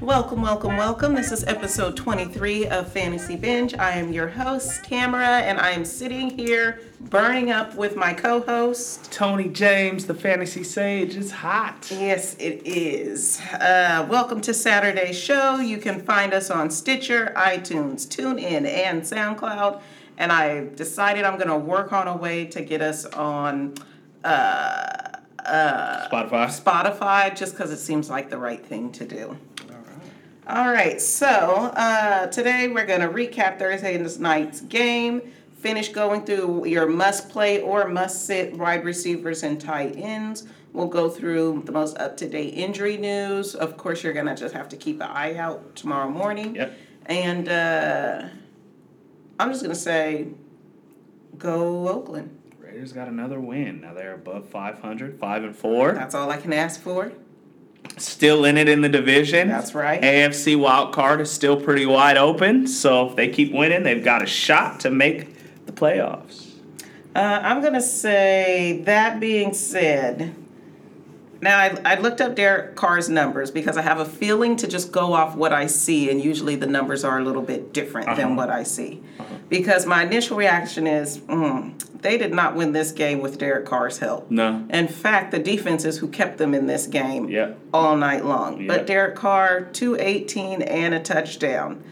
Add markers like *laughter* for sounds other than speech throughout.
Welcome, welcome, welcome. This is episode 23 of Fantasy Binge. I am your host, Tamara, and I am sitting here burning up with my co host. Tony James, the fantasy sage, It's hot. Yes, it is. Uh, welcome to Saturday's show. You can find us on Stitcher, iTunes, TuneIn, and SoundCloud. And I decided I'm going to work on a way to get us on uh, Spotify. Spotify just because it seems like the right thing to do. All right, so uh, today we're going to recap Thursday night's game, finish going through your must play or must sit wide receivers and tight ends. We'll go through the most up to date injury news. Of course, you're going to just have to keep an eye out tomorrow morning. Yep. And uh, I'm just going to say, go Oakland. Raiders got another win. Now they're above 500, 5 and 4. That's all I can ask for. Still in it in the division. That's right. AFC wild card is still pretty wide open. So if they keep winning, they've got a shot to make the playoffs. Uh, I'm going to say, that being said, now I, I looked up Derek Carr's numbers because I have a feeling to just go off what I see, and usually the numbers are a little bit different than Uh-huh. what I see. Because my initial reaction is, mm, they did not win this game with Derek Carr's help. No. In fact, the defense is who kept them in this game all night long. Yeah. But Derek Carr, 218 and a touchdown.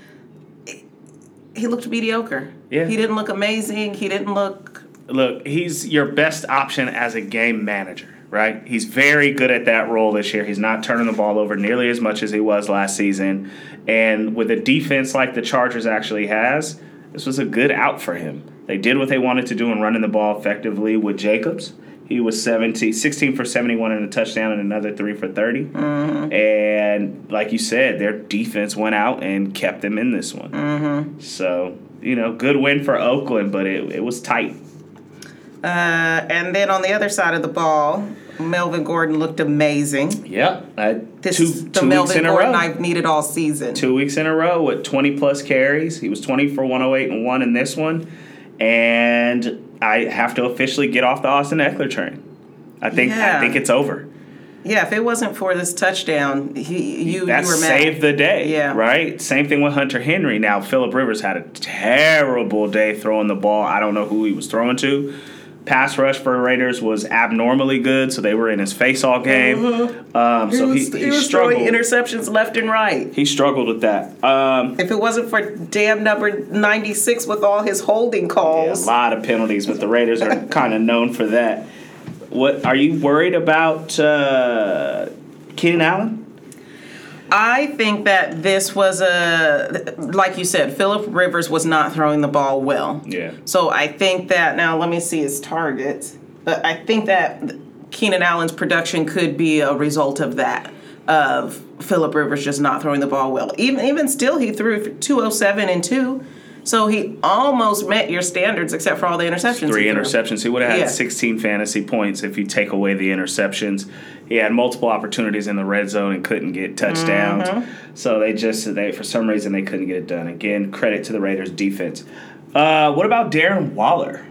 He looked mediocre. Yeah. He didn't look amazing. He didn't look Look, he's your best option as a game manager, right? He's very good at that role this year. He's not turning the ball over nearly as much as he was last season. And with a defense like the Chargers actually has, this was a good out for him. They did what they wanted to do in running the ball effectively with Jacobs. He was 17, 16 for 71 and a touchdown and another 3 for 30. And like you said, their defense went out and kept them in this one. So, you know, good win for Oakland, but it, it was tight. Uh, and then on the other side of the ball, Melvin Gordon looked amazing. Yep. Uh, This two is the two Melvin in a Gordon row. I've needed all season. Two weeks in a row with 20 plus carries. He was 20 for 108 and 1 in this one. And I have to officially get off the Austin Ekeler train. I think Yeah. I think it's over. Yeah, if it wasn't for this touchdown, he you That you were mad. saved the day. Yeah. Right? Same thing with Hunter Henry. Now, Philip Rivers had a terrible day throwing the ball. I don't know who he was throwing to. Pass rush for Raiders was abnormally good, so they were in his face all game. Um, so Uh-huh. he was, he, he he was struggled. throwing interceptions left and right. he struggled with that. Um, If it wasn't for damn number ninety six with all his holding Yeah, calls, a lot of penalties, but the Raiders are *laughs* kind of known for that. What are you worried about, uh, Keenan Allen? I think that this was a like you said, Philip Rivers was not throwing the ball well. Yeah. So I think that now let me see his targets. But I think that Keenan Allen's production could be a result of that. Of Philip Rivers just not throwing the ball well. Even even still he threw 207 and 2. So he almost met your standards except for all the interceptions. Three interceptions. He would have had Yeah. 16 fantasy points if you take away the interceptions. He had multiple opportunities in the red zone and couldn't get touchdowns. Mm-hmm. So they just they for some reason they couldn't get it done. Again, credit to the Raiders defense. Uh, what about Darren Waller?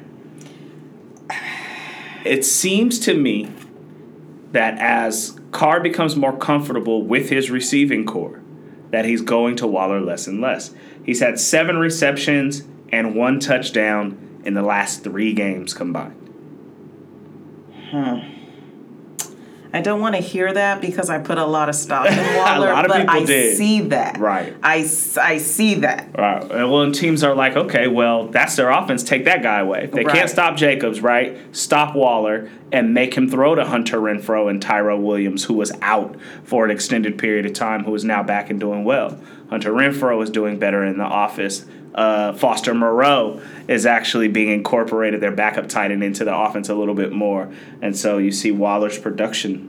It seems to me that as Carr becomes more comfortable with his receiving core, that he's going to Waller less and less. He's had seven receptions and one touchdown in the last three games combined. I don't want to hear that because I put a lot of stock in *laughs* Waller, lot of but I did. see that. Right. I, I see that. Right. Well, and teams are like, okay, well, that's their offense. Take that guy away. They Right. can't stop Jacobs, right? Stop Waller and make him throw to Hunter Renfrow and Tyro Williams, who was out for an extended period of time, who is now back and doing well. Hunter Renfrow is doing better in the office. Uh, Foster Moreau is actually being incorporated, their backup tight end, into the offense a little bit more. And so you see Waller's production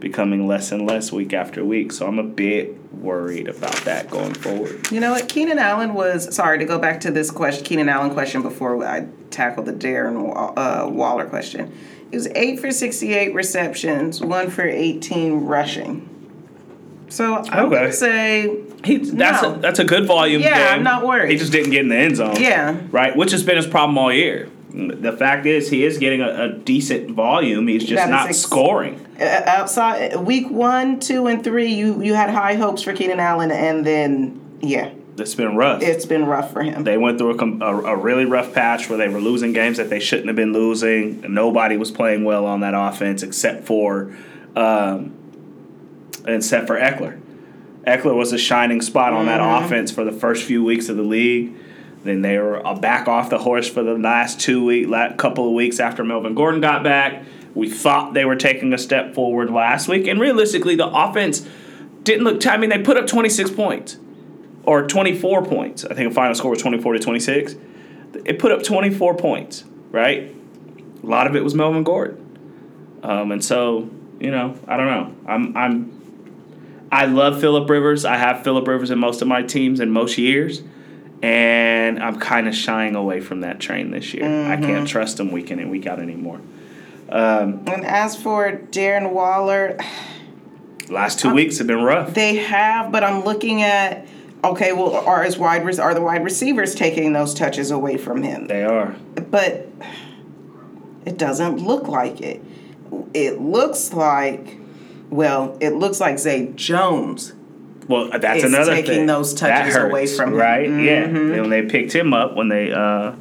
becoming less and less week after week. So I'm a bit worried about that going forward. You know what? Keenan Allen was sorry to go back to this question, Keenan Allen question before I tackled the Darren uh, Waller question. He was eight for sixty-eight receptions, one for eighteen rushing. So I'm Okay. gonna say He, that's No. a, that's a good volume Yeah, game. I'm not worried. He just didn't get in the end zone. Yeah. Right, which has been his problem all year. The fact is, he is getting a, a decent volume. He's just That not ex- scoring. uh, outside week one, two, and three, you you had high hopes for Keenan Allen, and then yeah, It's been rough. it's been rough for him. They went through a, com- a, a really rough patch where they were losing games that they shouldn't have been losing. Nobody was playing well on that offense except for, um, except for Ekeler. Ekeler was a shining spot on that offense for the first few weeks of the league. Then they were back off the horse for the last two week, la- couple of weeks after Melvin Gordon got back. We thought they were taking a step forward last week, and realistically, the offense didn't look. T- I mean, they put up twenty six points or 24 points. I think the final score was 24 to 26. It put up 24 points, right? A lot of it was Melvin Gordon. Um, and so, you know, I don't know. I'm I'm I love Philip Rivers. I have Philip Rivers in most of my teams in most years. And I'm kind of shying away from that train this year. I can't trust him week in and week out anymore. Um, And as for Darren Waller, *sighs* last two weeks have been rough. they have, but I'm looking at okay, well, are his wide res- are the wide receivers taking those touches away from him? They are. But it doesn't look like it. It looks like, well, it looks like Zay Jones. Well, that's is another taking thing. those touches away from him. right. Yeah, Mhm. when they picked him up, when they uh,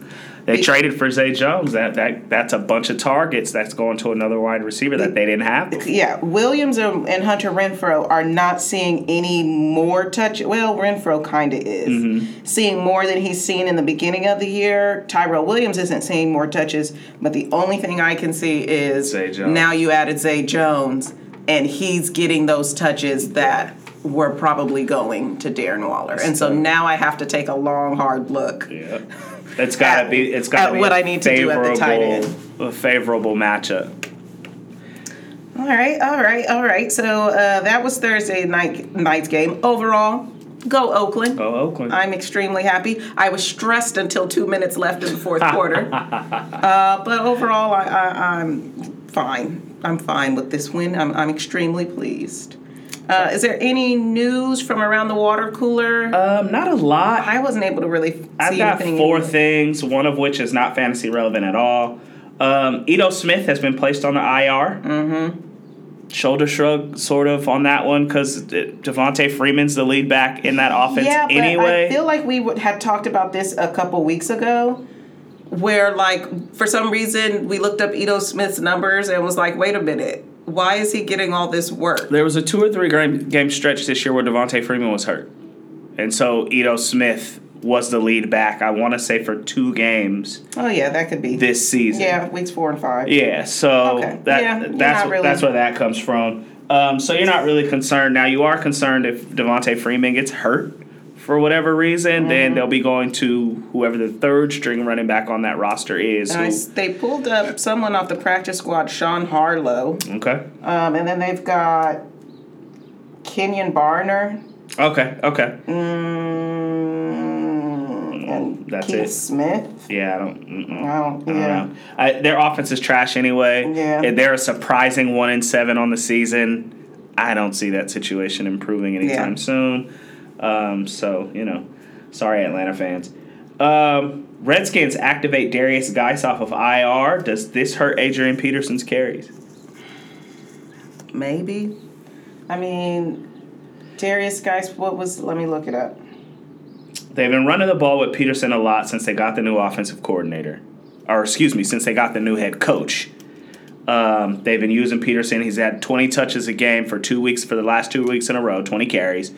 they Be- traded for Zay Jones, that, that that's a bunch of targets that's going to another wide receiver that they didn't have. before. Yeah, Williams and Hunter Renfrow are not seeing any more touch. Well, Renfrow kind of is Mm-hmm. seeing more than he's seen in the beginning of the year. Tyrell Williams isn't seeing more touches, but the only thing I can see is Zay Jones. now you added Zay Jones, and he's getting those touches that were probably going to Darren Waller, and so now I have to take a long, hard look. Yeah, it's got to At- be. It's got to at be what I need to do at the tight favorable- A favorable matchup. All right, all right, all right. So uh, that was Thursday night night's game. Overall, go Oakland. Oh, Oakland. I'm extremely happy. I was stressed until two minutes left in the fourth quarter, *laughs* uh, but overall, I, I, I'm fine. I'm fine with this win. I'm, I'm extremely pleased. Uh, is there any news from around the water cooler? um, not a lot. I wasn't able to really see I've got four things, one of which is not fantasy relevant at all. Um, Ito Smith has been placed on the IR. Mm-hmm. Shoulder shrug, sort of, on that one because Devonta Freeman's the lead back in that offense yeah, but anyway. I feel like we would had talked about this a couple weeks ago, where like for some reason we looked up Ito Smith's numbers and was like, wait a minute, why is he getting all this work? there was a two or three game, game stretch this year where Devonta Freeman was hurt. And so Ito Smith was the lead back, I want to say, for two games Oh yeah, that could be. this season. yeah, weeks four and five. Yeah, so Okay. that Yeah, that's really- that's where that comes from. Um, so you're not really concerned now. You are concerned if Devonta Freeman gets hurt for whatever reason, Mm-hmm. then they'll be going to whoever the third string running back on that roster is. And I they pulled up someone off the practice squad, Sean Harlow, okay, um, and then they've got Kenjon Barner okay, okay. mm, and That's Keith it. Smith. Yeah, I don't. Mm-mm. I don't. I don't Yeah. know. I, their offense is trash anyway. Yeah. They're a surprising one in seven on the season. I don't see that situation improving anytime Yeah. soon. Um, so you know, sorry Atlanta fans. Um, Redskins activate Derrius Guice off of IR. Does this hurt Adrian Peterson's carries? Maybe. I mean, Derrius Guice, what was? Let me look it up. They've been running the ball with Peterson a lot since they got the new offensive coordinator, or excuse me, since they got the new head coach. Um, they've been using Peterson. He's had 20 touches a game for two weeks for the last two weeks in a row, 20 carries.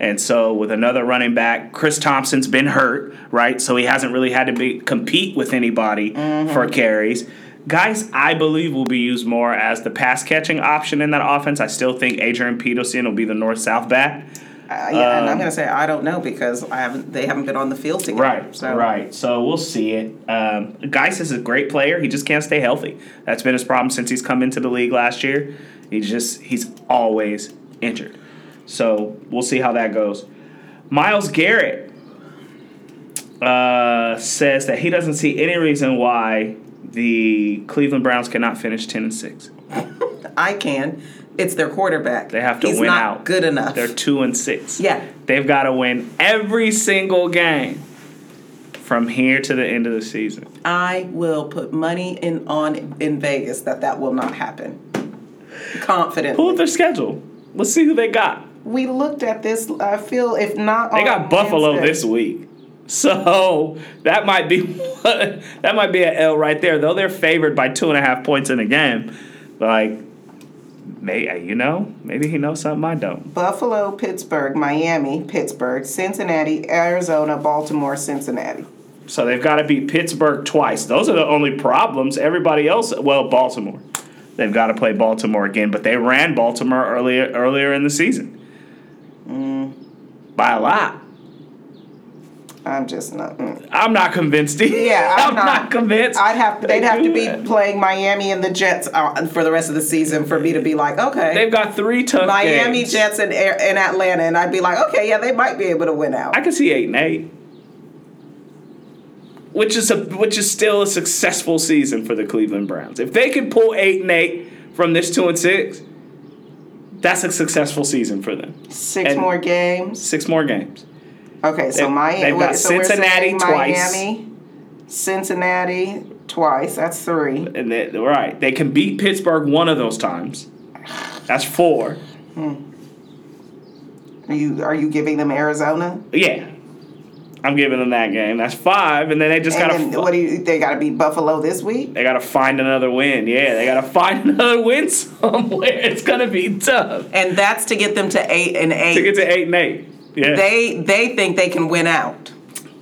And so with another running back, Chris Thompson's been hurt, right? So he hasn't really had to be compete with anybody for carries. Guice, I believe will be used more as the pass catching option in that offense. I still think Adrian Peterson will be the north south back. Uh, yeah, and I'm Um, gonna say I don't know because I haven't. They haven't been on the field together. Right, So right. So we'll see it. Um, Guice is a great player. He just can't stay healthy. That's been his problem since he's come into the league last year. He just he's always injured. So we'll see how that goes. Myles Garrett uh, says that he doesn't see any reason why the Cleveland Browns cannot finish ten and six. I can. It's their quarterback. They have to He's win not out. Good enough. They're two and six. Yeah. They've got to win every single game from here to the end of the season. I will put money in on in Vegas that that will not happen. Confident. Pull up their schedule. Let's see who they got. We looked at this. I feel if not, They got Buffalo Wednesday- this week. So that might be *laughs* that might be an L right there. Though they're favored by two and a half points in the game, like, may you know, maybe he knows something I don't. Buffalo, Pittsburgh, Miami, Pittsburgh, Cincinnati, Arizona, Baltimore, Cincinnati. So they've got to beat Pittsburgh twice. Those are the only problems. Everybody else, well, Baltimore. They've got to play Baltimore again, but they ran Baltimore earlier earlier in the season by a lot. I'm just not. mm. I'm not convinced. *laughs* Yeah, I'm, I'm not, not. convinced. I'd have They'd have to be that. playing Miami and the Jets uh, for the rest of the season for me to be like, okay. They've got three tough Miami, games. Jets, and and Atlanta, and I'd be like, okay, yeah, they might be able to win out. I can see eight and eight, which is a which is still a successful season for the Cleveland Browns. If they can pull eight and eight from this two and six, that's a successful season for them. Six and- more games. Six more games. Okay, so They- Miami. they've got so Cincinnati twice. Miami, Cincinnati twice. That's three. And they, right, they can beat Pittsburgh one of those times. That's four. Hmm. Are you are you giving them Arizona? Yeah, I'm giving them that game. That's five, and then they just gotta. then what do you? They got to beat Buffalo this week. They gotta find another win. Yeah, they gotta find *laughs* another win somewhere. It's gonna be tough And that's to get them to eight and eight. to get to eight and eight. Yeah. They they think they can win out.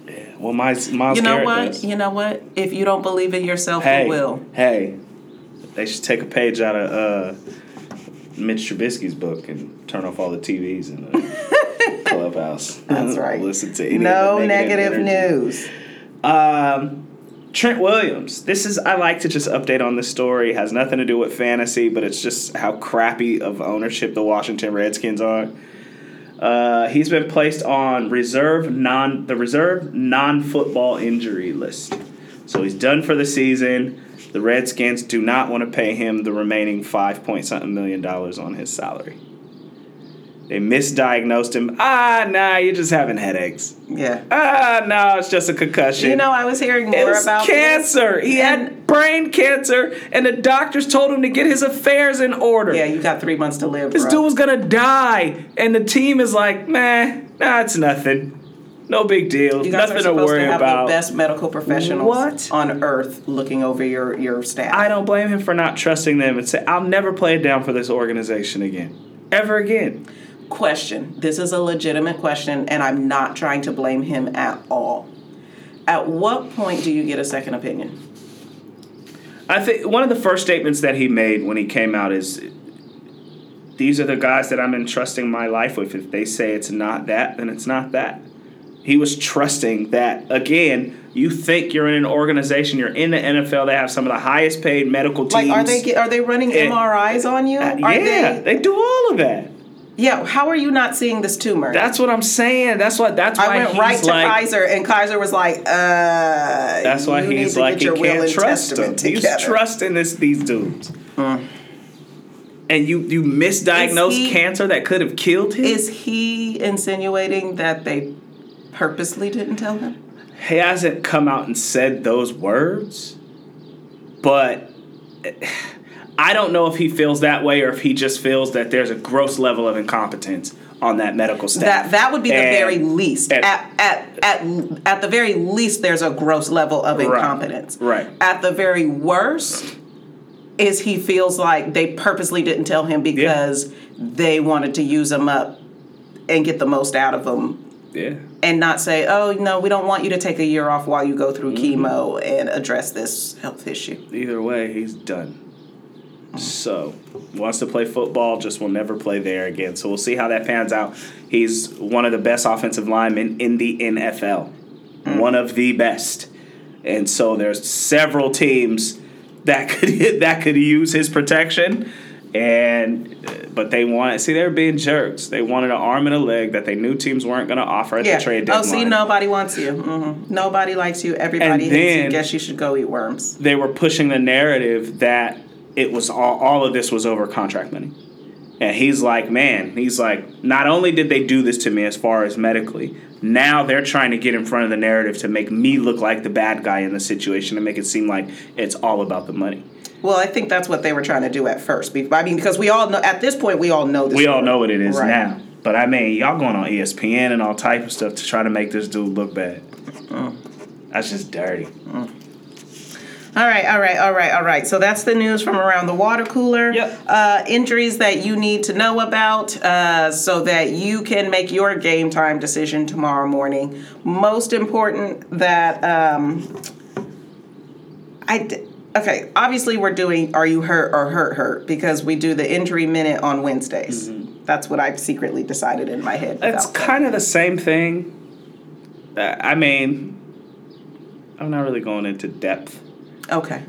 Yeah. well, my Myles You know Garrett what? does. You know what? If you don't believe in yourself, Hey, you will. hey, they should take a page out of uh, Mitch Trubisky's book and turn off all the TVs in the clubhouse. That's right. Listen to any no the negative, news. Um, Trent Williams. This is I like to just update on this story. Has nothing to do with fantasy, but it's just how crappy of ownership the Washington Redskins are. Uh, he's been placed on reserve non the reserve non football injury list. So he's done for the season. The Redskins do not want to pay him the remaining five point something million dollars on his salary. They misdiagnosed him. Ah, nah, you're just having headaches. Yeah. Ah, no, it's just a concussion. You know, I was hearing It more was about cancer. This. He had brain cancer, and the doctors told him to get his affairs in order. Yeah, you got three months to live. This bro. dude was gonna die, and the team is like, man, nah, it's nothing. No big deal. You guys Nothing are to supposed worry to have about. the best medical professionals What? on earth looking over your your staff. I don't blame him for not trusting them and say, I'll never play it down for this organization again. Ever again. Question. This is a legitimate question, and I'm not trying to blame him at all. At what point do you get a second opinion? I think one of the first statements that he made when he came out is these are the guys that I'm entrusting my life with. If they say it's not that, then it's not that. He was trusting that. Again, you think you're in an organization, you're in the NFL, they have some of the highest paid medical teams. Like, are they are they running MRIs on you? Uh, Are yeah, they? they do all of that. Yeah. How are you not seeing this tumor? That's what I'm saying. That's what. That's why I went he's right to like. Kaiser, and Kaiser was like, "Uh." That's why you he's like he can't trust them. testament He's trusting this these dudes. And you you misdiagnosed he- cancer that could have killed him. Is he insinuating that they purposely didn't tell him? he hasn't come out and said those words, but I don't know if he feels that way or if he just feels that there's a gross level of incompetence on that medical staff. That that would be the very least. and- at, at at at the very least, there's a gross level of incompetence. Right. At the very worst, is he feels like they purposely didn't tell him because they wanted to use him up and get the most out of him, yeah. and not say, "Oh no, we don't want you to take a year off while you go through Mm-hmm. chemo and address this health issue." Either way, he's done. So, wants to play football, just will never play there again. So, we'll see how that pans out. He's one of the best offensive linemen in the NFL, one of the best. And so, there's several teams that *laughs* could that could use his protection. And uh, but they want see they're being jerks. They wanted an arm and a leg that they knew teams weren't going to offer at Yeah. the trade deadline. Oh, see, nobody wants you. hmm Nobody likes you. Everybody And hates you. Guess you should go eat worms. they were pushing the narrative that it was all, all of this was over contract money. And he's like, man, he's like, not only did they do this to me as far as medically, now they're trying to get in front of the narrative to make me look like the bad guy in the situation and make it seem like it's all about the money. Well, I think that's what they were trying to do at first. I mean, because we all know at this point we all know this. We all know what it is Right. now. But I mean, y'all going on ESPN and all type of stuff to try to make this dude look bad. Uh. That's just dirty. Uh. All right, all right, all right, all right. So that's the news from around the water cooler. Yep. Uh, injuries that you need to know about uh, so that you can make your game time decision tomorrow morning. Most important that um, I. D- okay, obviously we're doing "Are you hurt or hurt hurt" because we do the injury minute on Wednesdays. That's what I've secretly decided in my head. It's kind of the same thing. Uh, I mean, I'm not really going into depth. Okay.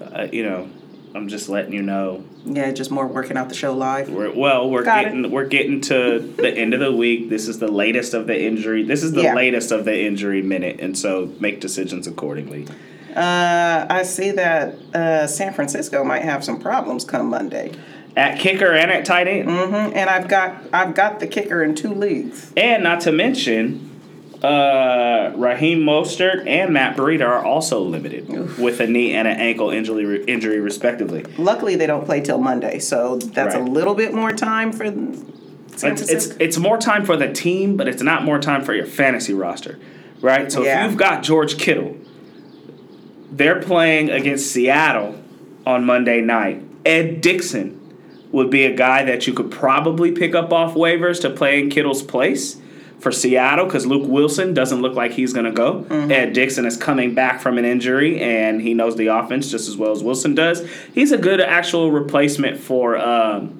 Uh, you know, I'm just letting you know. Yeah, just more working out the show live. We're, well, we're Got it. getting we're getting to the end of the week. This is the latest of the injury. This is the Yeah. latest of the injury minute, and so make decisions accordingly. Uh, I see that uh, San Francisco might have some problems come Monday. At kicker and at tight end, hmm And I've got I've got the kicker in two leagues. and not to mention. Uh, Raheem Mostert and Matt Breida are also limited with a knee and an ankle injury, injury respectively. Luckily, they don't play till Monday, so that's a little bit more time for It's, it's it's more time for the team, but it's not more time for your fantasy roster, right? So Yeah. if you've got George Kittle, they're playing against Seattle on Monday night. Ed Dickson would be a guy that you could probably pick up off waivers to play in Kittle's place for Seattle because Luke Wilson doesn't look like he's going to go. Ed Dickson is coming back from an injury and he knows the offense just as well as Wilson does. He's a good actual replacement for. Um,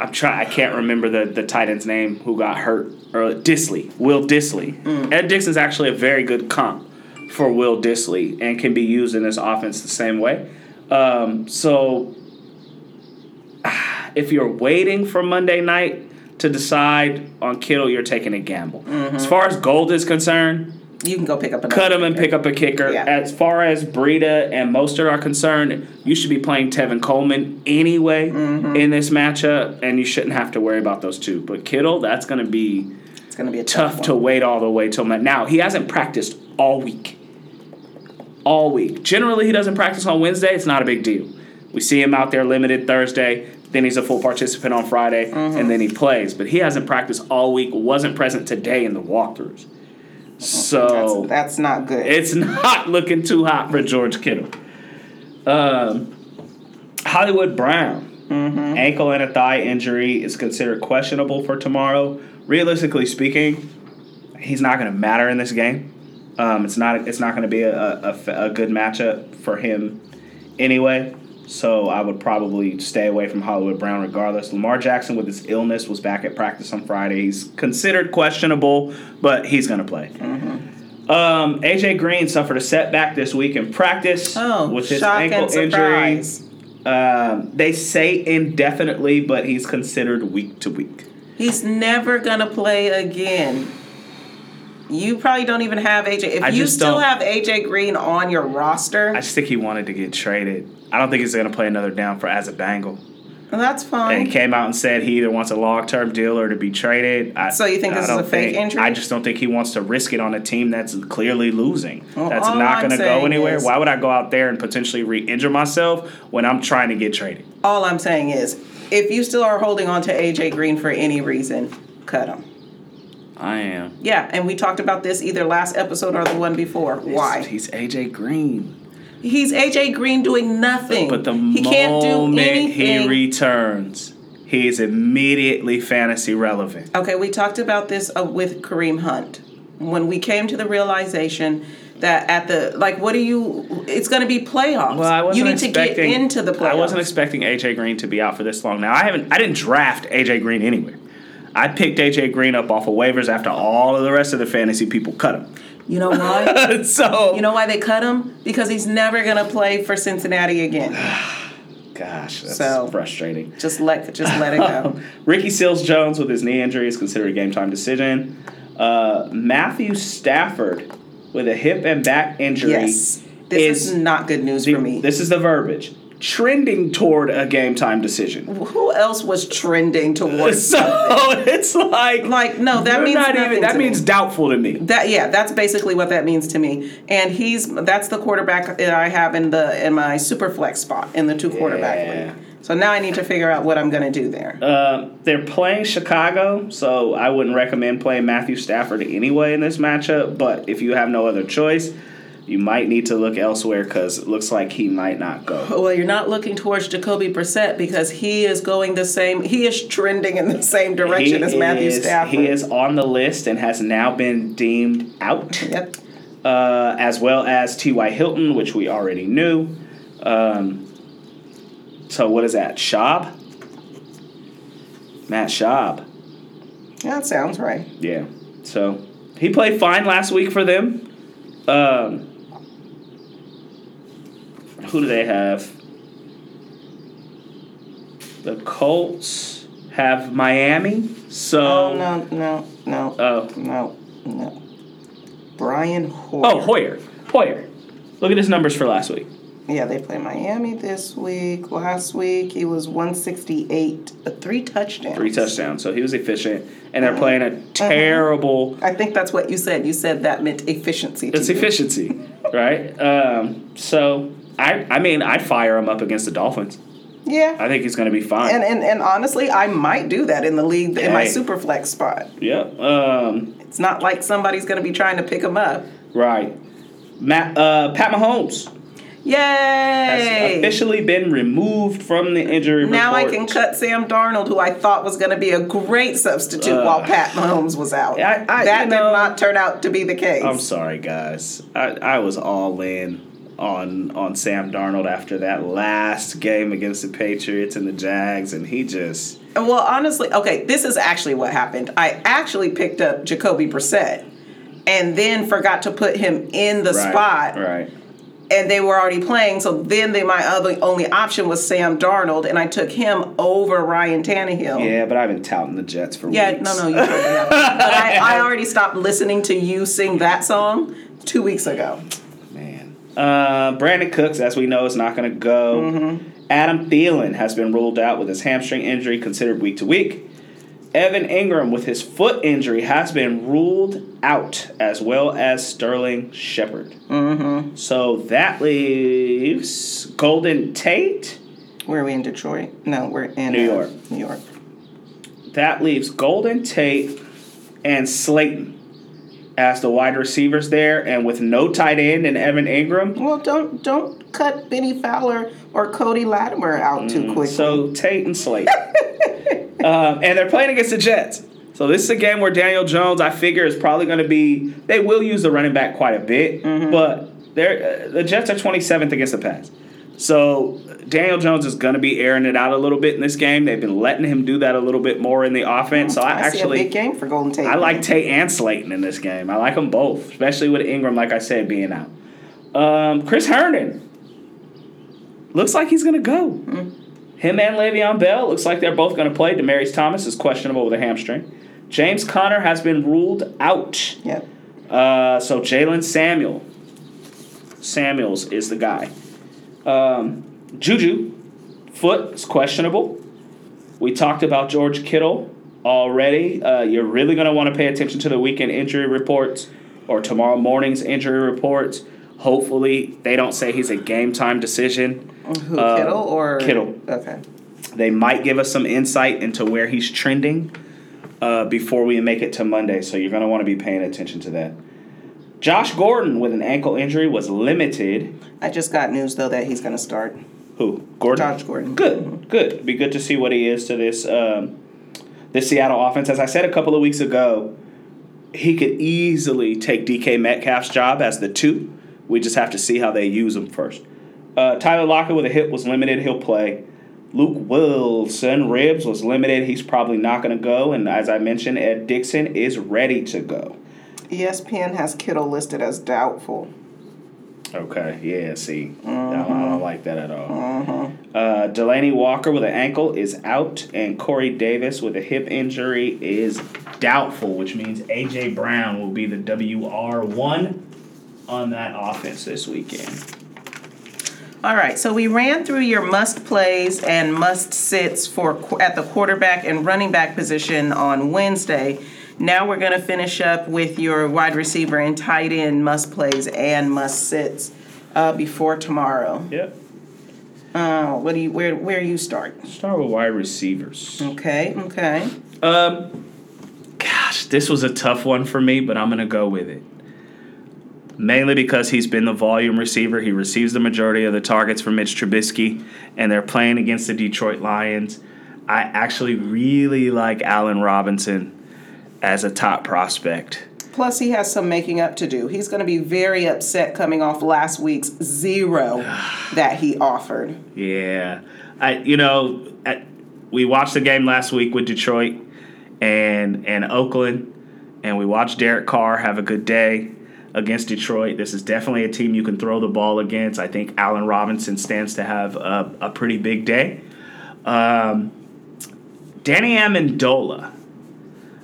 I'm try. I can't remember the the tight end's name who got hurt. Or Dissly, Will Dissly. Ed Dickson's actually a very good comp for Will Dissly and can be used in this offense the same way. Um, so, *sighs* if you're waiting for Monday night to decide on Kittle, you're taking a gamble. As far as Gould is concerned, you can go pick up cut him and pick up a kicker. Yeah. As far as Breida and Mostert are concerned, you should be playing Tevin Coleman anyway Mm-hmm. in this matchup, and you shouldn't have to worry about those two. But Kittle, that's going to be It's gonna be a tough, tough to wait all the way till Now he hasn't practiced all week. All week. Generally, he doesn't practice on Wednesday. It's not a big deal. We see him out there limited Thursday. Then he's a full participant on Friday, Mm-hmm. and then he plays. But he hasn't practiced all week. Wasn't present today in the walkthroughs. So That's, that's not good. it's *laughs* not looking too hot for George Kittle. Um, Hollywood Brown, ankle and a thigh injury is considered questionable for tomorrow. Realistically speaking, he's not going to matter in this game. Um, it's not. It's not going to be a, a a good matchup for him anyway. So I would probably stay away from Hollywood Brown regardless. Lamar Jackson with his illness was back at practice on Friday. He's considered questionable, but he's going to play. Um, AJ Green suffered a setback this week in practice oh, with his ankle injury. Um, they say indefinitely, but he's considered week to week. He's never gonna play again. You probably don't even have AJ. If I you still have AJ Green on your roster, I just think he wanted to get traded. I don't think he's going to play another down for as a Bengal. well, that's And fine. he came out and said he either wants a long term deal or to be traded. I, So you think this is a fake think- injury? I just don't think he wants to risk it on a team that's clearly losing. Well, that's not going to go anywhere. is- Why would I go out there and potentially re injure myself when I'm trying to get traded? All I'm saying is, if you still are holding on to AJ Green for any reason, cut him. I am. Yeah, and we talked about this either last episode or the one before. Why? He's AJ Green. He's AJ Green doing nothing. But the he can't do moment he returns, he is immediately fantasy relevant. Okay, we talked about this uh, with Kareem Hunt when we came to the realization that at the like, what do you? It's going to be playoffs. Well, I wasn't you need to get into the playoffs. I wasn't expecting AJ Green to be out for this long. Now I haven't. I didn't draft AJ Green anywhere. I picked AJ Green up off of waivers after all of the rest of the fantasy people cut him. You know why? *laughs* so you know why they cut him? Because he's never going to play for Cincinnati again. *sighs* gosh, that's So- frustrating. Just let just let it go. *laughs* Ricky Seals Jones with his knee injury is considered a game time decision. Uh, Matthew Stafford with a hip and back injury. Yes, this is, is not good news the- for me. This is the verbiage. Trending toward a game time decision. Who else was trending towards *laughs* So it's like Like, no, that means not even, that to means me. doubtful to me. That yeah, that's basically what that means to me. And he's that's the quarterback that I have in the in my super flex spot in the two quarterback Yeah. league. So now I need to figure out what I'm gonna do there. Uh, they're playing Chicago, so I wouldn't recommend playing Matthew Stafford anyway in this matchup. But if you have no other choice, you might need to look elsewhere because it looks like he might not go. well, you're not looking towards Jacoby Brissett because he is going the same. He is trending in the same direction as Matthew is, Stafford. He is on the list and has now been deemed out, Yep. uh, as well as T.Y. Hilton, which we already knew. Um, so what is that? Schaub? Matt Schaub. That sounds right. Yeah. So he played fine last week for them. Um, who do they have? The Colts have Miami. So Oh no no no Oh. no no. Brian Hoyer. Oh, Hoyer. Hoyer. Look at his numbers for last week. Yeah, they play Miami this week. Last week he was 168, uh, three touchdowns. Three touchdowns. So he was efficient. And they're playing a terrible I think that's what you said. You said that meant efficiency. It's you. efficiency, right? Um, so I I mean I'd fire him up against the Dolphins. Yeah. I think he's going to be fine. And, and and honestly, I might do that in the league in my super flex spot. Yep. Um, It's not like somebody's going to be trying to pick him up. right. Matt, uh, Pat Mahomes has Yay! officially been removed from the injury Now I can cut Sam Darnold, who I thought was going to be a great substitute Uh, while Pat Mahomes was out. I- I- that did know- not turn out to be the case. I'm sorry, guys. I, I was all in on on Sam Darnold after that last game against the Patriots and the Jags, and he just Well, honestly, okay, this is actually what happened. I actually picked up Jacoby Brissett and then forgot to put him in the right, spot, right. and they were already playing. So then they, my other only option was Sam Darnold, and I took him over Ryan Tannehill. Yeah, but I've been touting the Jets for Yeah, weeks. Yeah, no, no, you totally have. *laughs* But I, I already stopped listening to you sing that song two weeks ago. Uh, Brandin Cooks, as we know, is not going to go. Mm-hmm. Adam Thielen has been ruled out with his hamstring injury, considered week to week. Evan Engram, with his foot injury, has been ruled out, as well as Sterling Shepard. Mm-hmm. So that leaves Golden Tate. Where are we in Detroit? No, we're in New uh, York. New York. That leaves Golden Tate and Slayton as the wide receivers there, and with no tight end and Evan Engram. Well, don't don't cut Bennie Fowler or Cody Latimer out too quickly. Mm, So Tate and Slate. *laughs* um, and they're playing against the Jets. So this is a game where Daniel Jones, I figure, is probably going to be. They will use the running back quite a bit, but they're, uh, the Jets are 27th against the pass. So Daniel Jones is going to be airing it out a little bit in this game. They've been letting him do that a little bit more in the offense. So I, I actually big game for Golden Tate. I like Tate and Slayton in this game. I like them both, especially with Engram, like I said, being out. Um, Chris Herndon looks like he's going to go. Him and Le'Veon Bell looks like they're both going to play. Demaryius Thomas is questionable with a hamstring. James Conner has been ruled out. Yep. Uh, so Jaylen Samuel, Samuels is the guy. Um, Juju, foot is questionable. We talked about George Kittle already. Uh, you're really going to want to pay attention to the weekend injury reports or tomorrow morning's injury reports. Hopefully, they don't say he's a game time decision. Who Uh, Kittle or Kittle. Okay. They might give us some insight into where he's trending uh, before we make it to Monday, so you're going to want to be paying attention to that. Josh Gordon with an ankle injury was limited. I just got news though that he's going to start. Who? Gordon. Josh Gordon. Good, good. It'd be good to see what he is to this um, this Seattle offense. As I said a couple of weeks ago, he could easily take DK Metcalf's job as the two. We just have to see how they use him first. Uh, Tyler Lockett with a hip was limited. He'll play. Luke Wilson ribs was limited. He's probably not going to go. And as I mentioned, Ed Dickson is ready to go. ESPN has Kittle listed as doubtful. Okay, yeah, see. I, don't, I don't like that at all. Uh, Delanie Walker with an ankle is out, and Corey Davis with a hip injury is doubtful, which means A.J. Brown will be the WR1 on that offense this weekend. All right, so we ran through your must plays and must sits for at the quarterback and running back position on Wednesday. Now we're going to finish up with your wide receiver and tight end must plays and must sits uh, before tomorrow. Yep. Uh, what do you where where you start? Start with wide receivers. Okay, okay. Um, gosh, this was a tough one for me, but I'm gonna go with it. Mainly because he's been the volume receiver. He receives the majority of the targets for Mitch Trubisky, and they're playing against the Detroit Lions. I actually really like Allen Robinson as a top prospect. Plus, he has some making up to do. He's going to be very upset coming off last week's zero *sighs* that he offered. Yeah, I you know we watched the game last week with Detroit and and Oakland, and we watched Derek Carr have a good day against Detroit. This is definitely a team you can throw the ball against. I think Allen Robinson stands to have a, a pretty big day. Um, Danny Amendola.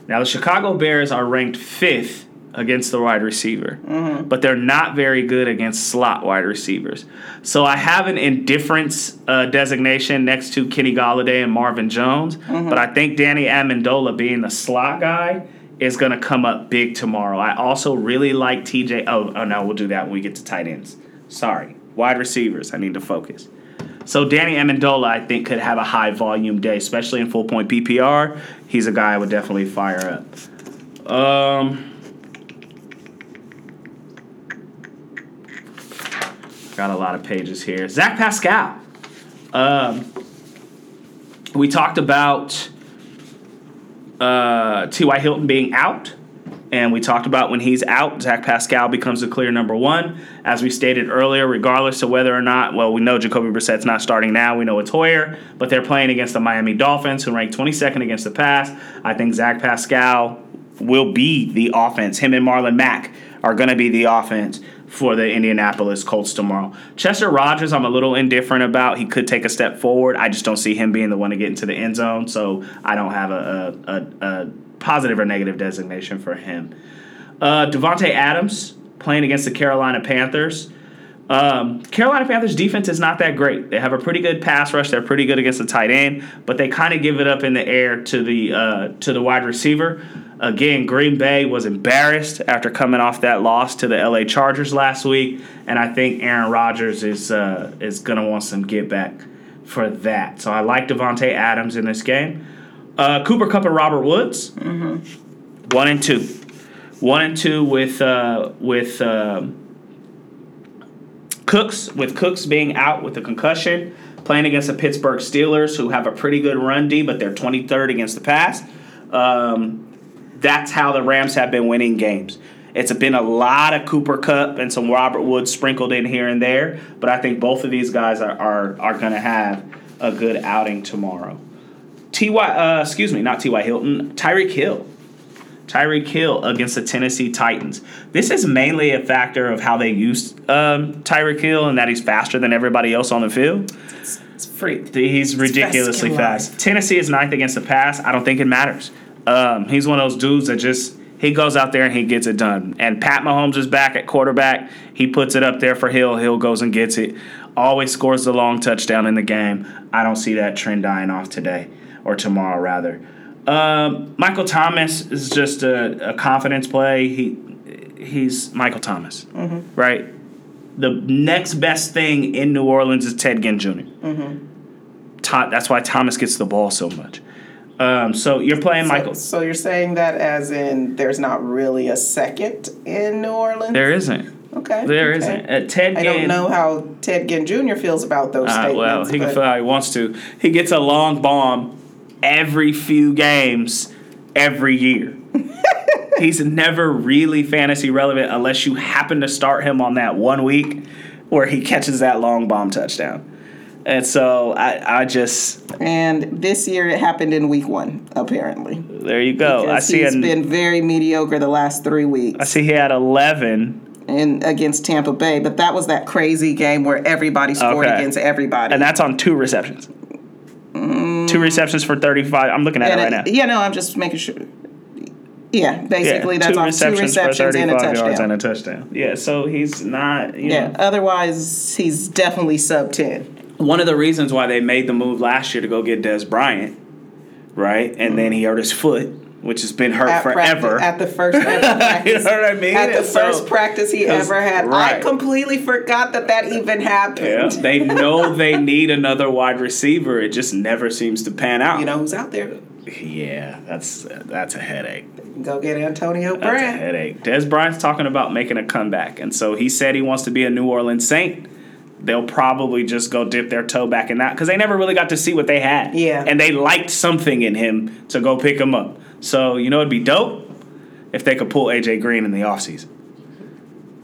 Now the Chicago Bears are ranked fifth against the wide receiver, but they're not very good against slot wide receivers. So I have an indifference uh, designation next to Kenny Golladay and Marvin Jones, but I think Danny Amendola being the slot guy is going to come up big tomorrow. I also really like TJ. Oh, oh no, we'll do that when we get to tight ends. Sorry, wide receivers. I need to focus. So Danny Amendola, I think, could have a high volume day, especially in full point PPR. He's a guy I would definitely fire up. Um, got a lot of pages here. Zach Pascal. Um, we talked about uh, T.Y. Hilton being out. And we talked about when he's out, Zach Pascal becomes the clear number one. As we stated earlier, regardless of whether or not, well, we know Jacoby Brissett's not starting now. We know it's Hoyer, but they're playing against the Miami Dolphins, who rank 22nd against the pass. I think Zach Pascal will be the offense. Him and Marlon Mack are going to be the offense for the Indianapolis Colts tomorrow. Chester Rogers, I'm a little indifferent about. He could take a step forward. I just don't see him being the one to get into the end zone, so I don't have a, a, a, a positive or negative designation for him. Uh, Davante Adams playing against the Carolina Panthers. Um, Carolina Panthers defense is not that great. They have a pretty good pass rush. They're pretty good against the tight end, but they kind of give it up in the air to the uh, to the wide receiver. Again, Green Bay was embarrassed after coming off that loss to the LA Chargers last week, and I think Aaron Rodgers is uh, is gonna want some get back for that. So I like Davante Adams in this game. Uh, Cooper Kupp and Robert Woods, one and two, one and two with uh, with. Um, Cooks, with Cooks being out with a concussion, playing against the Pittsburgh Steelers, who have a pretty good run D, but they're 23rd against the pass. Um, that's how the Rams have been winning games. It's been a lot of Cooper Kupp and some Robert Woods sprinkled in here and there, but I think both of these guys are are, are going to have a good outing tomorrow. Ty, uh, excuse me, not Ty Hilton, Tyreek Hill. Tyreek Hill against the Tennessee Titans. This is mainly a factor of how they use um, Tyreek Hill and that he's faster than everybody else on the field. It's free. He's ridiculously fast fast. Tennessee is ninth against the pass. I don't think it matters. Um, he's one of those dudes that just he goes out there and he gets it done. And Pat Mahomes is back at quarterback. He puts it up there for Hill. Hill goes and gets it. Always scores the long touchdown in the game. I don't see that trend dying off today or tomorrow rather. Um, Michael Thomas is just a, a confidence play. He he's Michael Thomas, right? The next best thing in New Orleans is Ted Ginn junior Todd, that's why Thomas gets the ball so much. Um, so you're playing Michael. So, so you're saying that as in there's not really a second in New Orleans? There isn't. Okay. There okay. not Uh, Ted I Ginn. don't know how Ted Ginn Jr. feels about those Uh, statements. well, he can feel how he wants to. He gets a long bomb every few games, every year. *laughs* He's never really fantasy relevant unless you happen to start him on that one week where he catches that long bomb touchdown. And so I, I just and this year it happened in week one, apparently. there you go. I Because see he's an, been very mediocre the last three weeks. I see he had eleven in against Tampa Bay, but that was that crazy game where everybody scored Okay. against everybody. and that's on two receptions. Mm, Two mm-hmm. receptions for thirty five. I'm looking at And it right now. Yeah, no, I'm just making sure. Yeah, basically that's two off receptions, two receptions for and a 35 yards touchdown. and a touchdown. Yeah, so he's not. You yeah, know, otherwise he's definitely sub ten. One of the reasons why they made the move last year to go get Dez Bryant, right? And mm-hmm. then he hurt his foot, which has been hurt At forever. practice, at the first *laughs* ever practice. you know what I mean? At the so- first practice he ever had, I completely forgot that that even happened. Yeah, they know they need another wide receiver. It just never seems to pan out. You know who's out there? yeah, that's that's a headache. Go get Antonio Brown. That's a headache. Dez Bryant's talking about making a comeback, and so he said he wants to be a New Orleans Saint. They'll probably just go dip their toe back in that because they never really got to see what they had. Yeah. and they liked something in him to go pick him up. So you know it'd be dope if they could pull AJ Green in the offseason.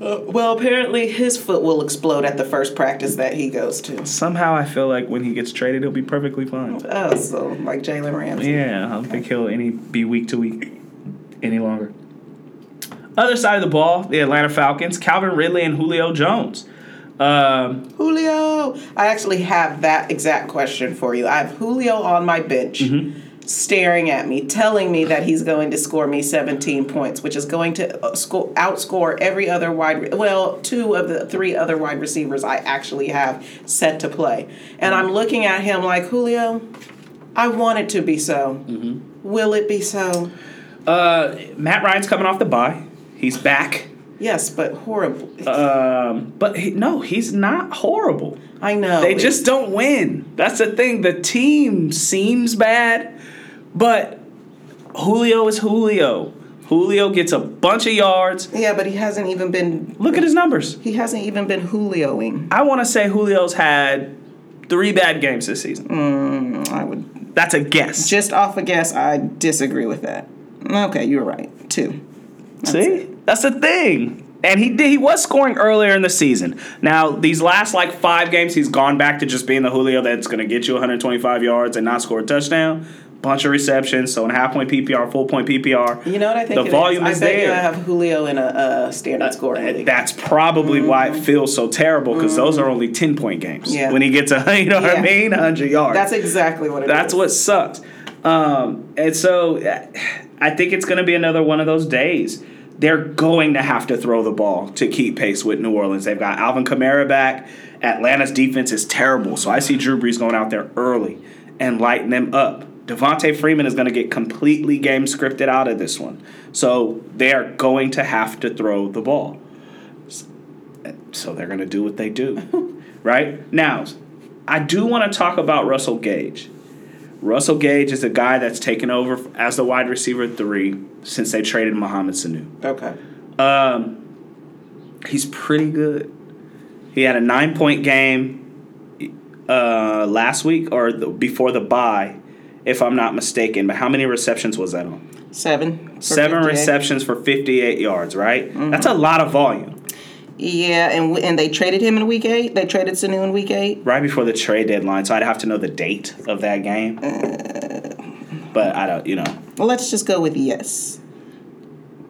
Uh, well, apparently his foot will explode at the first practice that he goes to. Somehow I feel like when he gets traded, he'll be perfectly fine. Oh, so like Jalen Ramsey. Yeah, I don't think he'll any be week to week any longer. Other side of the ball, the Atlanta Falcons, Calvin Ridley and Julio Jones. Um, Julio. I actually have that exact question for you. I have Julio on my bench. Mm-hmm. Staring at me, telling me that he's going to score me 17 points, which is going to uh, score, outscore every other wide, re- well, two of the three other wide receivers I actually have set to play. And I'm looking at him like, Julio, I want it to be so. Mm-hmm. Will it be so? uh, Matt Ryan's coming off the bye. He's back. Yes, but horrible. Um, but he, no, he's not horrible. I know. They just don't win. That's the thing. The team seems bad, but Julio is Julio. Julio gets a bunch of yards. Yeah, but he hasn't even been. Look at his numbers. He hasn't even been Julioing. I want to say Julio's had three bad games this season. Mm, I would That's a guess. just off a guess. I disagree with that. Okay, you're right. Two. See, that's the thing. And he did. He was scoring earlier in the season. Now these last like five games, he's gone back to just being the Julio that's going to get you 125 yards and not score a touchdown. Bunch of receptions. So in half point PPR, full point PPR. You know what I think? The volume I is bet you there. I have Julio in a, a standard scoring league. That's probably why it feels so terrible because those are only 10 point games. Mm-hmm. Yeah. When he gets a, *laughs* you know what I Yeah. mean, 100 yards. That's exactly what it is. That's what sucks. Um, and so uh, I think it's going to be another one of those days. They're going to have to throw the ball to keep pace with New Orleans. They've got Alvin Kamara back. Atlanta's defense is terrible. So I see Drew Brees going out there early and lighting them up. Devonta Freeman is going to get completely game scripted out of this one. So they are going to have to throw the ball. So they're going to do what they do. *laughs* right? Now, I do want to talk about Russell Gage. Russell Gage is a guy that's taken over as the wide receiver three since they traded Mohamed Sanu. okay. Um, he's pretty good. He had a nine point game uh, last week or the, before the bye, if I'm not mistaken. But how many receptions was that on? Seven. Seven 58. receptions for 58 yards, right? That's a lot of volume. Yeah, and and they traded him in week eight. They traded Sanu in week eight. Right before the trade deadline, so I'd have to know the date of that game. But I don't, you know. Well, let's just go with yes.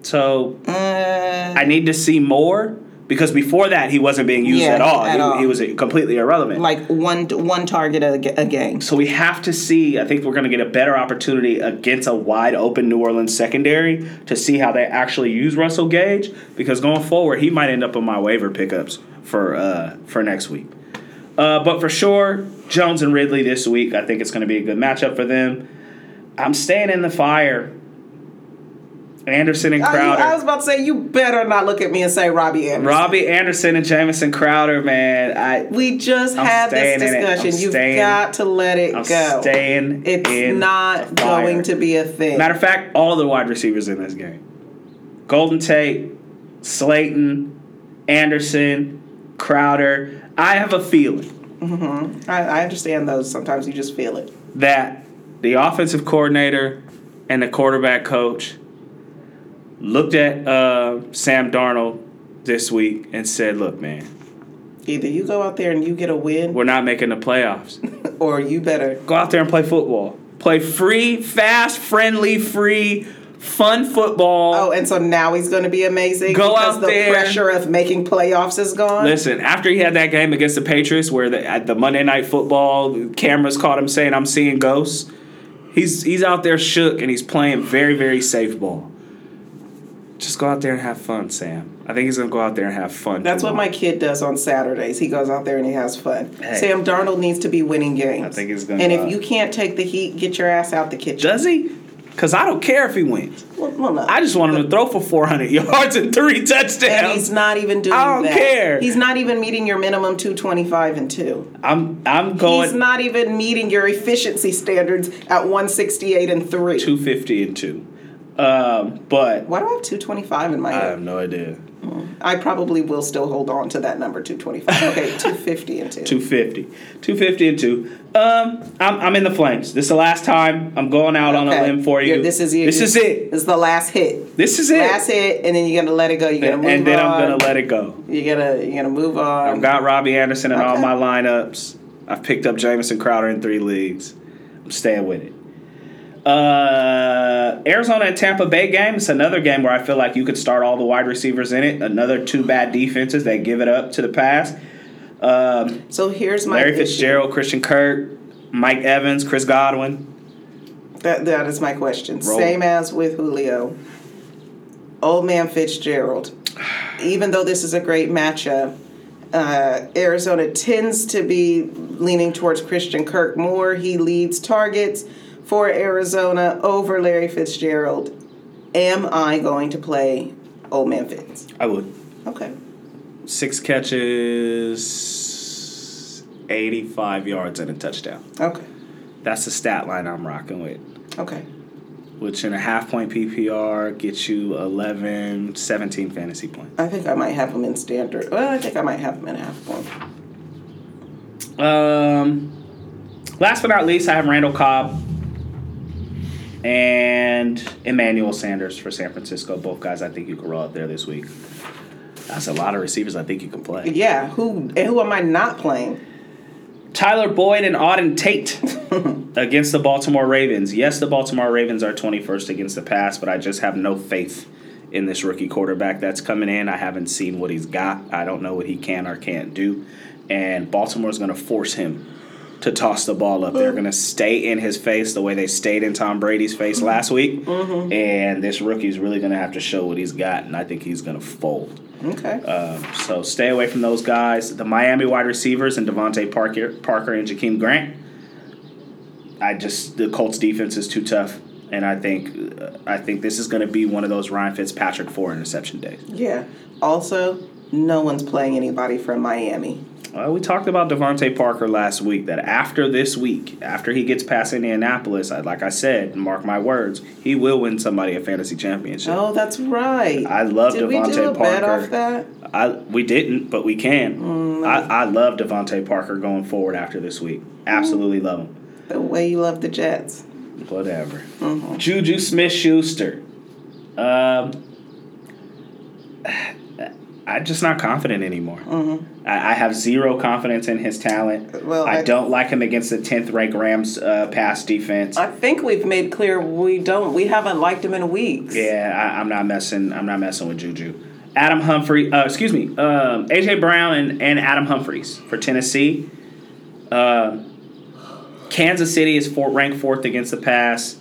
So Uh, I need to see more because before that he wasn't being used Yeah, at all. at he, all. he was completely irrelevant. like one one target a, a game. so we have to see. I think we're going to get a better opportunity against a wide open New Orleans secondary to see how they actually use Russell Gage because going forward he might end up on my waiver pickups for uh, for next week. Uh, but for sure, Jones and Ridley this week. I think it's going to be a good matchup for them. I'm staying in the fire. Anderson and Crowder. I was about to say you better not look at me and say Robbie Anderson. Robbie Anderson and Jamison Crowder, man. I We just I'm had this staying in it. I'm discussion. You've staying- got to let it I'm go. staying. It's not going to be a thing. Matter of fact, all the wide receivers in this game: Golden Tate, Slayton, Anderson, Crowder. I have a feeling mm-hmm. I, I understand those. Sometimes you just feel it. that the offensive coordinator and the quarterback coach looked at uh, Sam Darnold this week and said, "Look, man, Either you go out there and you get a win, we're not making the playoffs." *laughs* or you better. Go out there and play football. Play free, fast, friendly, free, fun football. Oh, and so now he's going to be amazing Go because out the there. pressure of making playoffs is gone. Listen, after he had that game against the Patriots, where the, at the Monday Night Football cameras caught him saying, "I'm seeing ghosts," he's he's out there shook and he's playing very very safe ball. Just go out there and have fun, Sam. I think he's gonna go out there and have fun. That's what my kid does on Saturdays. He goes out there and he has fun. Hey. Sam Darnold needs to be winning games. I think he's gonna And if out. you can't take the heat, get your ass out the kitchen. Does he? Cause I don't care if he wins. well, well, no. I just want him to throw for 400 yards and three touchdowns. and he's not even doing I don't that. care. He's not even meeting your minimum 225 and 2. I'm I'm going He's not even meeting your efficiency standards at 168 and 3. 250 and two. Um, but Why do I have 225 in my I head? have no idea. I probably will still hold on to that number 225. *laughs* Okay, 250 and 2. 250. 250 and two. Um, I'm, I'm in the flames. This is the last time I'm going out on a limb for you. Yeah, this is you. This is it. This is the last hit. This is it. Last hit, and then you're gonna let it go. You're gonna move and then on. I'm gonna let it go. You're gonna you're gonna move on. I've got Robbie Anderson in all my lineups. I've picked up Jamison Crowder in three leagues. I'm staying with it. Uh, Arizona and Tampa Bay game. It's another game where I feel like you could start all the wide receivers in it. Another two bad defenses that give it up to the pass. Um, so here's my Larry issue. Fitzgerald, Christian Kirk, Mike Evans, Chris Godwin. That that is my question. Roll. Same as with Julio. Old man Fitzgerald. Even though this is a great matchup, uh, Arizona tends to be leaning towards Christian Kirk more. He leads targets for Arizona over Larry Fitzgerald. Am I going to play Old Man Fitz? I would. Okay. Six catches, 85 yards, and a touchdown. Okay. That's the stat line I'm rocking with. Okay. Which in a half point PPR gets you 11, 17 fantasy points. I think I might have him in standard. Well, I think I might have him in half point. Um, last but not least, I have Randall Cobb and Emmanuel Sanders for San Francisco. Both guys I think you can roll out there this week. That's a lot of receivers I think you can play. Yeah. Who and who am I not playing? Tyler Boyd and Auden Tate *laughs* against the Baltimore Ravens. Yes, the Baltimore Ravens are 21st against the pass, but I just have no faith in this rookie quarterback that's coming in. I haven't seen what he's got. I don't know what he can or can't do. And Baltimore's going to force him to toss the ball up. They're going to stay in his face the way they stayed in Tom Brady's face last week. And this rookie's really going to have to show what he's got, and I think he's going to fold. Okay. Um, so stay away from those guys. The Miami wide receivers and DeVante Parker, Parker and Jakeem Grant. I just the Colts defense is too tough, and I think uh, I think this is going to be one of those Ryan Fitzpatrick four interception days. Yeah. Also, no one's playing anybody from Miami. Well, we talked about DeVante Parker last week. That after this week, after he gets past Indianapolis, I, like I said, mark my words, he will win somebody a fantasy championship. Oh, that's right. I love Did we do a bet Parker. off that? I we didn't, but we can. Mm, I, I love DeVante Parker going forward after this week. Absolutely love him. The way you love the Jets. Whatever. Mm-hmm. Juju Smith Schuster. Um, I'm just not confident anymore. I, I have zero confidence in his talent. Mm-hmm. Well, I, I- don't like him against the 10th ranked Rams uh, pass defense. I think we've made clear we don't. We haven't liked him in weeks. Yeah, I, I'm not messing. I'm not messing with Juju. Adam Humphrey, uh, excuse me, um, AJ Brown and, and Adam Humphries for Tennessee. Uh, Kansas City is four, ranked fourth against the pass.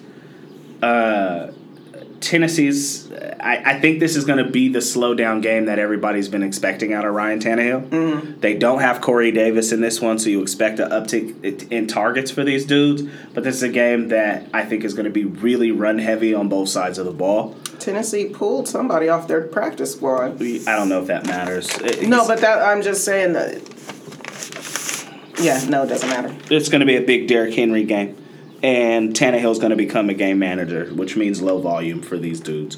Uh, Tennessee's. I, I think this is going to be the slow down game that everybody's been expecting out of Ryan Tannehill. Mm-hmm. They don't have Corey Davis in this one, so you expect an uptick in targets for these dudes. But this is a game that I think is going to be really run heavy on both sides of the ball. Tennessee pulled somebody off their practice squad. I don't know if that matters. It- No, but that I'm just saying that. Yeah, no, it doesn't matter. it's going to be a big Derrick Henry game, and Tannehill's going to become a game manager, which means low volume for these dudes.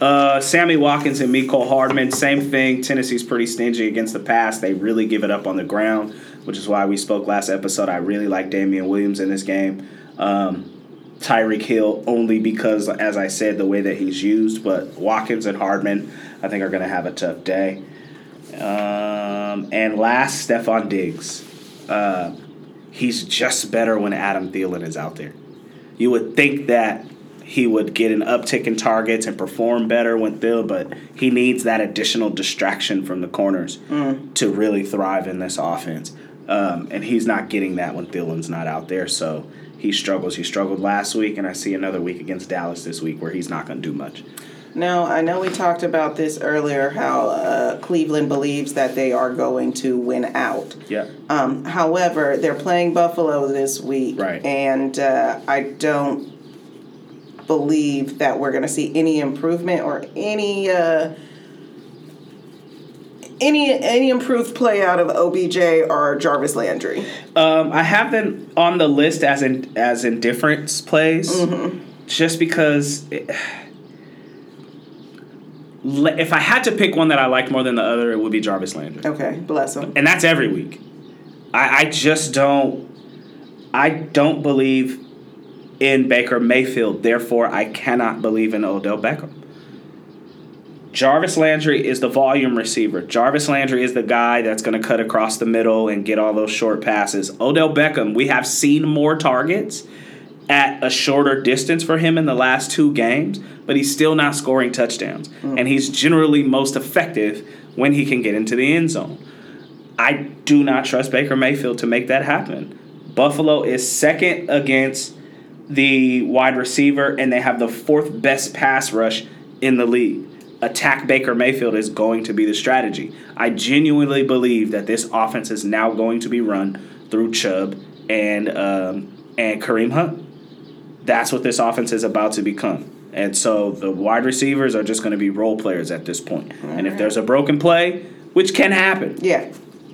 Uh, Sammy Watkins and Mecole Hardman, same thing. Tennessee's pretty stingy against the pass. They really give it up on the ground, which is why we spoke last episode. I really like Damien Williams in this game. Um, Tyreek Hill only because, as I said, the way that he's used. But Watkins and Hardman, I think, are going to have a tough day. Um, and last, Stefon Diggs. Uh, he's just better when Adam Thielen is out there. You would think that he would get an uptick in targets and perform better when Thielen, but he needs that additional distraction from the corners to really thrive in this offense. Um, and he's not getting that when Thielen's not out there, so he struggles. He struggled last week, and I see another week against Dallas this week where he's not going to do much. Now, I know we talked about this earlier how uh, Cleveland believes that they are going to win out. Yeah. Um, however, they're playing Buffalo this week. Right. And uh, I don't believe that we're going to see any improvement or any. Uh, any any improved play out of OBJ or Jarvis Landry? Um, I have them on the list as in as indifference plays, just because. It, if I had to pick one that I liked more than the other, it would be Jarvis Landry, Okay, bless him. and that's every week. I, I just don't. I don't believe in Baker Mayfield. Therefore, I cannot believe in Odell Beckham. Jarvis Landry is the volume receiver. Jarvis Landry is the guy that's going to cut across the middle and get all those short passes. Odell Beckham, we have seen more targets at a shorter distance for him in the last two games, but he's still not scoring touchdowns. Mm. And he's generally most effective when he can get into the end zone. I do not trust Baker Mayfield to make that happen. Buffalo is second against the wide receiver, and they have the fourth best pass rush in the league. Attack Baker Mayfield is going to be the strategy. I genuinely believe that this offense is now going to be run through Chubb and um, and Kareem Hunt. That's what this offense is about to become. And so the wide receivers are just going to be role players at this point. And if there's a broken play, which can happen, Yeah,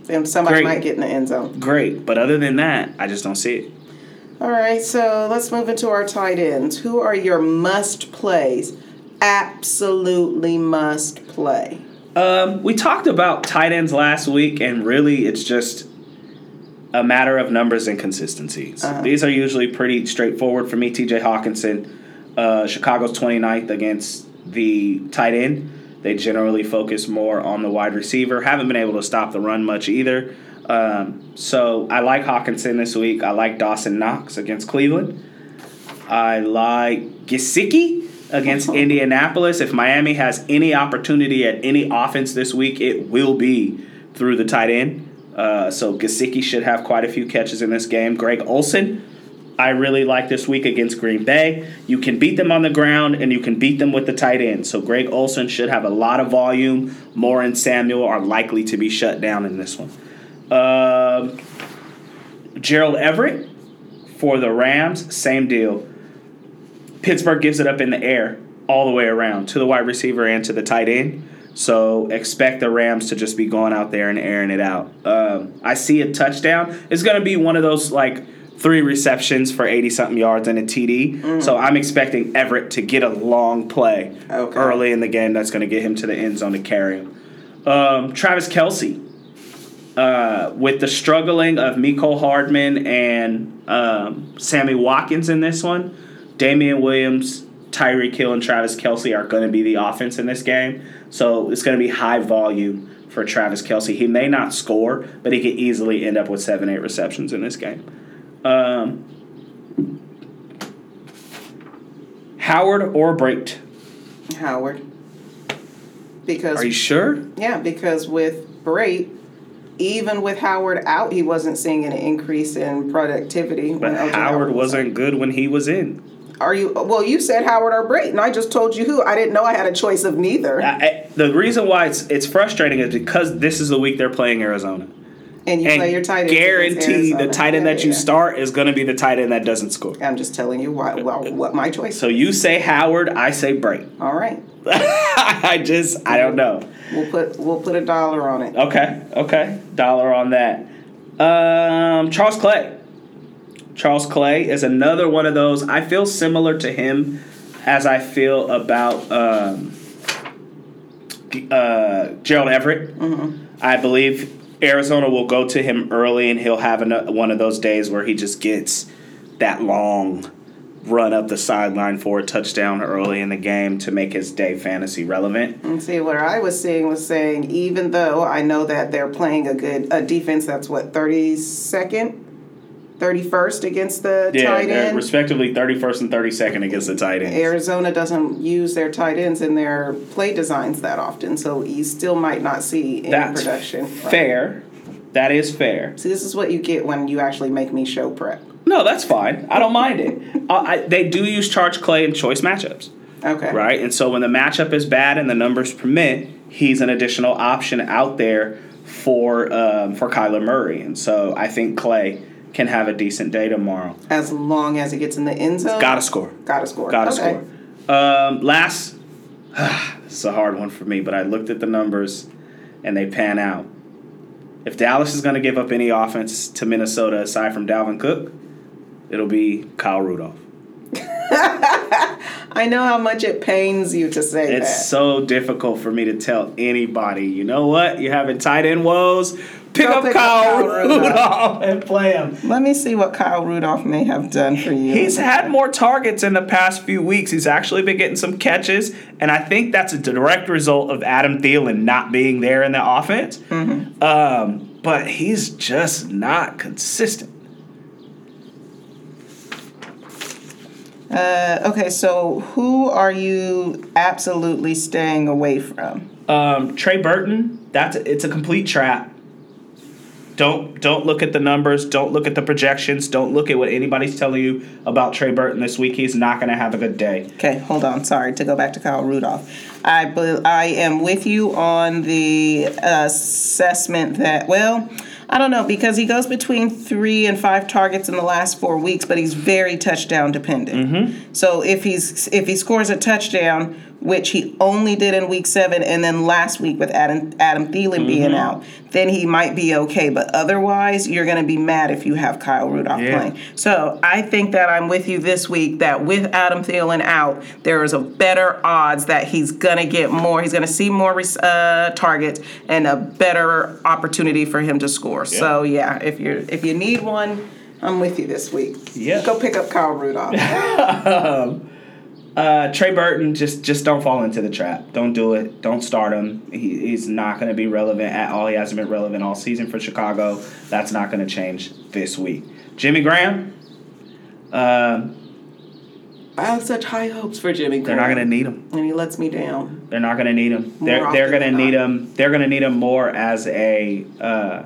and somebody Great. might get in the end zone. great. But other than that, I just don't see it. All right, so let's move into our tight ends. Who are your must plays? Absolutely must play. Um, we talked about tight ends last week, and really it's just a matter of numbers and consistencies. These are usually pretty straightforward for me. TJ Hockenson, uh, Chicago's 29th against the tight end. They generally focus more on the wide receiver. Haven't been able to stop the run much either. Um, so I like Hockenson this week. I like Dawson Knox against Cleveland. I like Gesicki against Indianapolis. If Miami has any opportunity at any offense this week, it will be through the tight end. Uh, so Gesicki should have quite a few catches in this game. Greg Olsen, I really like this week against Green Bay. You can beat them on the ground and you can beat them with the tight end. So Greg Olsen should have a lot of volume. Moore and Samuel are likely to be shut down in this one. Um, Gerald Everett for the Rams, same deal. Pittsburgh gives it up in the air all the way around to the wide receiver and to the tight end. So expect the Rams to just be going out there and airing it out. Um, I see a touchdown. It's going to be one of those like three receptions for 80 something yards and a TD. So I'm expecting Everett to get a long play Okay. early in the game that's going to get him to the end zone to carry him. Um, Travis Kelce uh, with the struggling of Mecole Hardman and um, Sammy Watkins in this one, Damien Williams, Tyreek Hill, and Travis Kelce are going to be the offense in this game. So it's going to be high volume for Travis Kelce. He may not score, but he could easily end up with seven, eight receptions in this game. Um, Howard or Brate? Howard. Because Are you sure? yeah, because with Brate, even with Howard out, he wasn't seeing an increase in productivity. But when Howard was wasn't good when he was in. Are you? Well, you said Howard or Brate, and I just told you who. I didn't know I had a choice of neither. I, I- the reason why it's it's frustrating is because this is the week they're playing Arizona. And you And play your tight end. guarantee the tight end Yeah, that you yeah. start is going to be the tight end that doesn't score. I'm just telling you why, well, what my choice. So you say Howard, I say Brate. *laughs* All right, I just I don't know. we'll put we'll put a dollar on it. Okay, okay, dollar on that. Um, Charles Clay. Charles Clay is another one of those. I feel similar to him as I feel about um, uh, Gerald Everett. I believe Arizona will go to him early, and he'll have an, one of those days where he just gets that long run up the sideline for a touchdown early in the game to make his day fantasy relevant. And see, what I was seeing was saying, even though I know that they're playing a good a defense that's what thirty second, thirty first against the Yeah, tight end. respectively 31st and 32nd against the tight ends. Arizona doesn't use their tight ends in their play designs that often, so you still might not see any That's production. Fair. That is fair. See, this is what you get when you actually make me show prep. No, that's fine. I don't mind it. *laughs* Uh, I, they do use Charles Clay in choice matchups. Okay. Right? And so when the matchup is bad and the numbers permit, he's an additional option out there for um, for Kyler Murray. And so I think Clay can have a decent day tomorrow. As long as it gets in the end zone. Gotta score. Gotta score. Gotta okay. score. Um, last, *sighs* is a hard one for me, but I looked at the numbers and they pan out. If Dallas is going to give up any offense to Minnesota aside from Dalvin Cook, it'll be Kyle Rudolph. *laughs* I know how much it pains you to say It's that. so difficult for me to tell anybody, you know what? You're having tight end woes. Pick up pick up Kyle, Kyle Rudolph. Rudolph and play him. Let me see what Kyle Rudolph may have done for you. He's had more targets in the past few weeks. He's actually been getting some catches, and I think that's a direct result of Adam Thielen not being there in the offense. Um, but he's just not consistent. Uh, okay, so who are you absolutely staying away from? Um, Trey Burton, that's it's a complete trap. Don't don't look at the numbers. Don't look at the projections. Don't look at what anybody's telling you about Trey Burton this week. He's not going to have a good day. Okay, hold on. Sorry to go back to Kyle Rudolph. I I am with you on the assessment that well, I don't know because he goes between three and five targets in the last four weeks, but he's very touchdown dependent. Mm-hmm. So if he's if he scores a touchdown, which he only did in week seven, and then last week with Adam Adam Thielen being out, then he might be okay. But otherwise, you're going to be mad if you have Kyle Rudolph Yeah. playing. So I think that I'm with you this week that with Adam Thielen out, there is a better odds that he's gonna get more. He's gonna see more uh, targets and a better opportunity for him to score. So yeah, if you're if you need one, I'm with you this week. Yeah. Go pick up Kyle Rudolph. *laughs* Uh, Trey Burton, just just don't fall into the trap. Don't do it. Don't start him. He, he's not going to be relevant at all. He hasn't been relevant all season for Chicago. That's not going to change this week. Jimmy Graham, uh, I have such high hopes for Jimmy. Graham. they're not going to need him. and he lets me down. They're not going to need him. They're they're going to need him. They're going to need him more as a uh,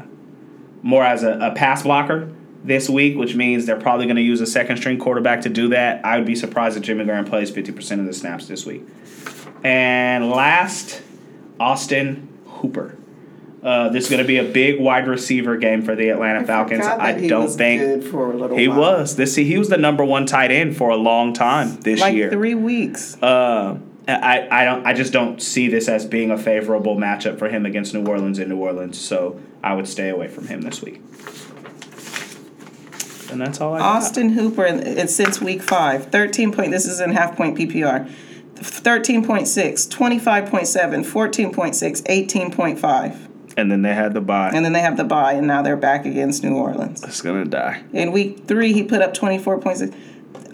more as a, a pass blocker this week, which means they're probably going to use a second string quarterback to do that. I would be surprised if Jimmy Graham plays fifty percent of the snaps this week. And last, Austin Hooper. Uh, this is going to be a big wide receiver game for the Atlanta Falcons. forgot I don't think good for a little he while. was. This he was the number one tight end for a long time this like year. three weeks. Uh, I, I don't I just don't see this as being a favorable matchup for him against New Orleans in New Orleans, so I would stay away from him this week. And that's all I got. Austin Hooper, it's since week five. 13 point, this is in half point PPR. 13.6, 25.7, 14.6, 18.5. And then they had the buy. And then they have the buy, and now they're back against New Orleans. it's gonna die. In week three, he put up 24.6.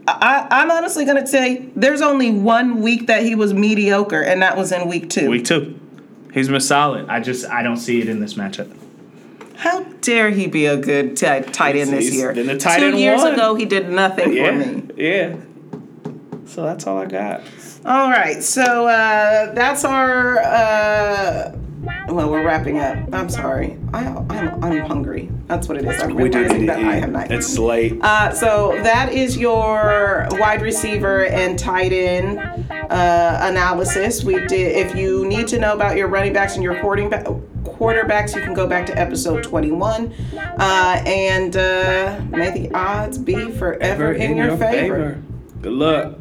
I, I'm honestly going to say there's only one week that he was mediocre, and that was in week two. Week two, he's been solid. I just I don't see it in this matchup. How dare he be a good t- tight end this year? been a tight Two end years ago, he did nothing Yeah, for me. yeah. So that's all I got. All right, so uh, that's our. Uh, well, we're wrapping up. I'm sorry. I, I'm, I'm hungry. That's what it is. I'm realizing that I have not. It's late. Uh, so that is your wide receiver and tight end uh, analysis. We did. If you need to know about your running backs and your quarterback, quarterbacks, you can go back to episode 21. Uh, and uh, may the odds be forever in, your, favor. Good luck.